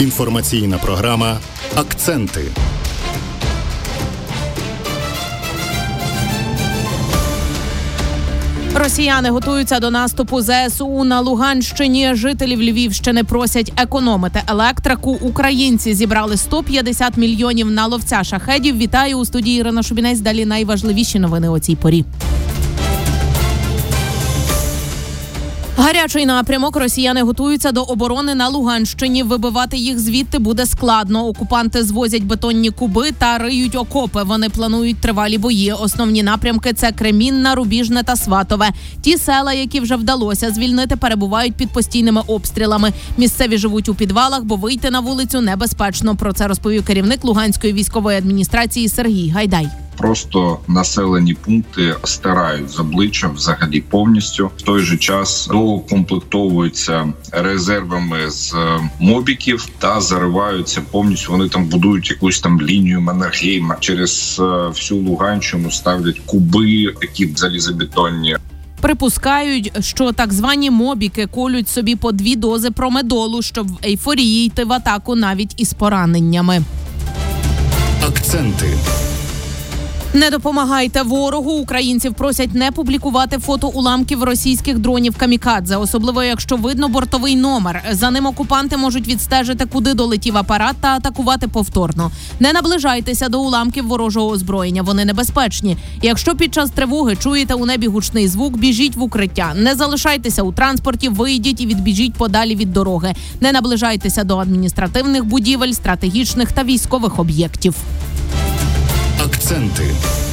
Інформаційна програма Акценти. Росіяни готуються до наступу ЗСУ на Луганщині. Жителів Львівщини просять економити електрику. Українці зібрали 150 мільйонів на ловця шахедів. Вітаю у студії Ірина Шубінець. Далі найважливіші новини о цій порі. Гарячий напрямок росіяни готуються до оборони на Луганщині. Вибивати їх звідти буде складно. Окупанти звозять бетонні куби та риють окопи. Вони планують тривалі бої. Основні напрямки це Кремінна, Рубіжне та Сватове. Ті села, які вже вдалося звільнити, перебувають під постійними обстрілами. Місцеві живуть у підвалах, бо вийти на вулицю небезпечно. Про це розповів керівник Луганської військової адміністрації Сергій Гайдай просто населені пункти стирають з обличчя взагалі повністю. В той же час доукомплектовуються резервами з е, мобіків та зариваються повністю. Вони там будують якусь там лінію Маннергейма через е, всю Луганщину ставлять куби, які залізобетонні. Припускають, що так звані мобіки колють собі по дві дози промедолу, щоб в ейфорії йти в атаку навіть із пораненнями. Акценти. Не допомагайте ворогу. Українців просять не публікувати фото уламків російських дронів камікадзе, особливо якщо видно бортовий номер. За ним окупанти можуть відстежити, куди долетів апарат та атакувати повторно. Не наближайтеся до уламків ворожого озброєння. Вони небезпечні. Якщо під час тривоги чуєте у небі гучний звук, біжіть в укриття. Не залишайтеся у транспорті, вийдіть і відбіжіть подалі від дороги. Не наближайтеся до адміністративних будівель, стратегічних та військових об'єктів. Акценти.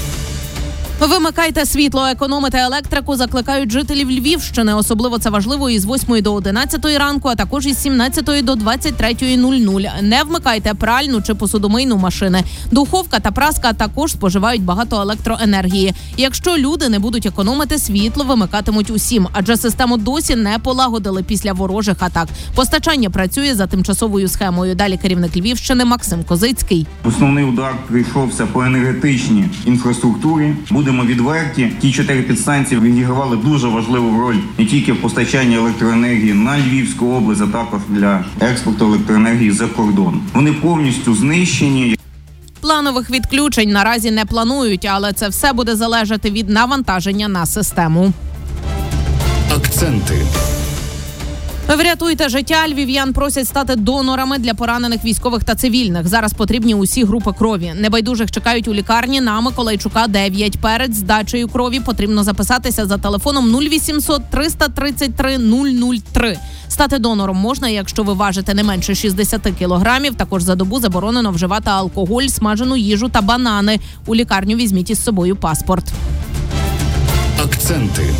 Вимикайте світло, економите електрику. Закликають жителів Львівщини. Особливо це важливо із 8 до 11 ранку, а також із 17 до 23.00. Не вмикайте пральну чи посудомийну машини. Духовка та праска також споживають багато електроенергії. Якщо люди не будуть економити світло, вимикатимуть усім, адже систему досі не полагодили після ворожих атак. Постачання працює за тимчасовою схемою. Далі керівник Львівщини Максим Козицький. Основний удар прийшовся по енергетичній інфраструктурі. Будемо відверті. Ті чотири підстанції відігравали дуже важливу роль не тільки в постачанні електроенергії на Львівську область, а також для експорту електроенергії за кордон. Вони повністю знищені. Планових відключень наразі не планують, але це все буде залежати від навантаження на систему. Акценти. Врятуйте життя. Львів'ян просять стати донорами для поранених військових та цивільних. Зараз потрібні усі групи крові. Небайдужих чекають у лікарні на Миколайчука 9. Перед здачею крові потрібно записатися за телефоном 0800 333 003. Стати донором можна, якщо ви важите не менше 60 кілограмів. Також за добу заборонено вживати алкоголь, смажену їжу та банани. У лікарню візьміть із собою паспорт. Акценти.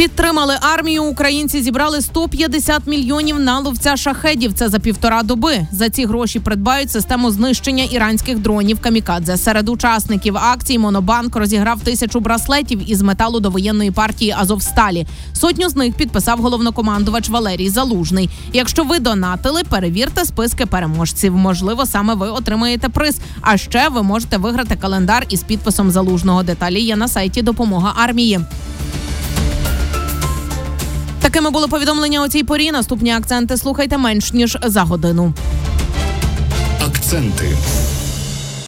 Підтримали армію. Українці зібрали 150 мільйонів на ловця шахедів. Це за півтора доби. За ці гроші придбають систему знищення іранських дронів камікадзе. Серед учасників акції Монобанк розіграв тисячу браслетів із металу до воєнної партії Азовсталі. Сотню з них підписав головнокомандувач Валерій Залужний. Якщо ви донатили, перевірте списки переможців. Можливо, саме ви отримаєте приз. А ще ви можете виграти календар із підписом залужного. Деталі є на сайті Допомога армії. Такими були повідомлення у цій порі. Наступні акценти слухайте менш ніж за годину. Акценти.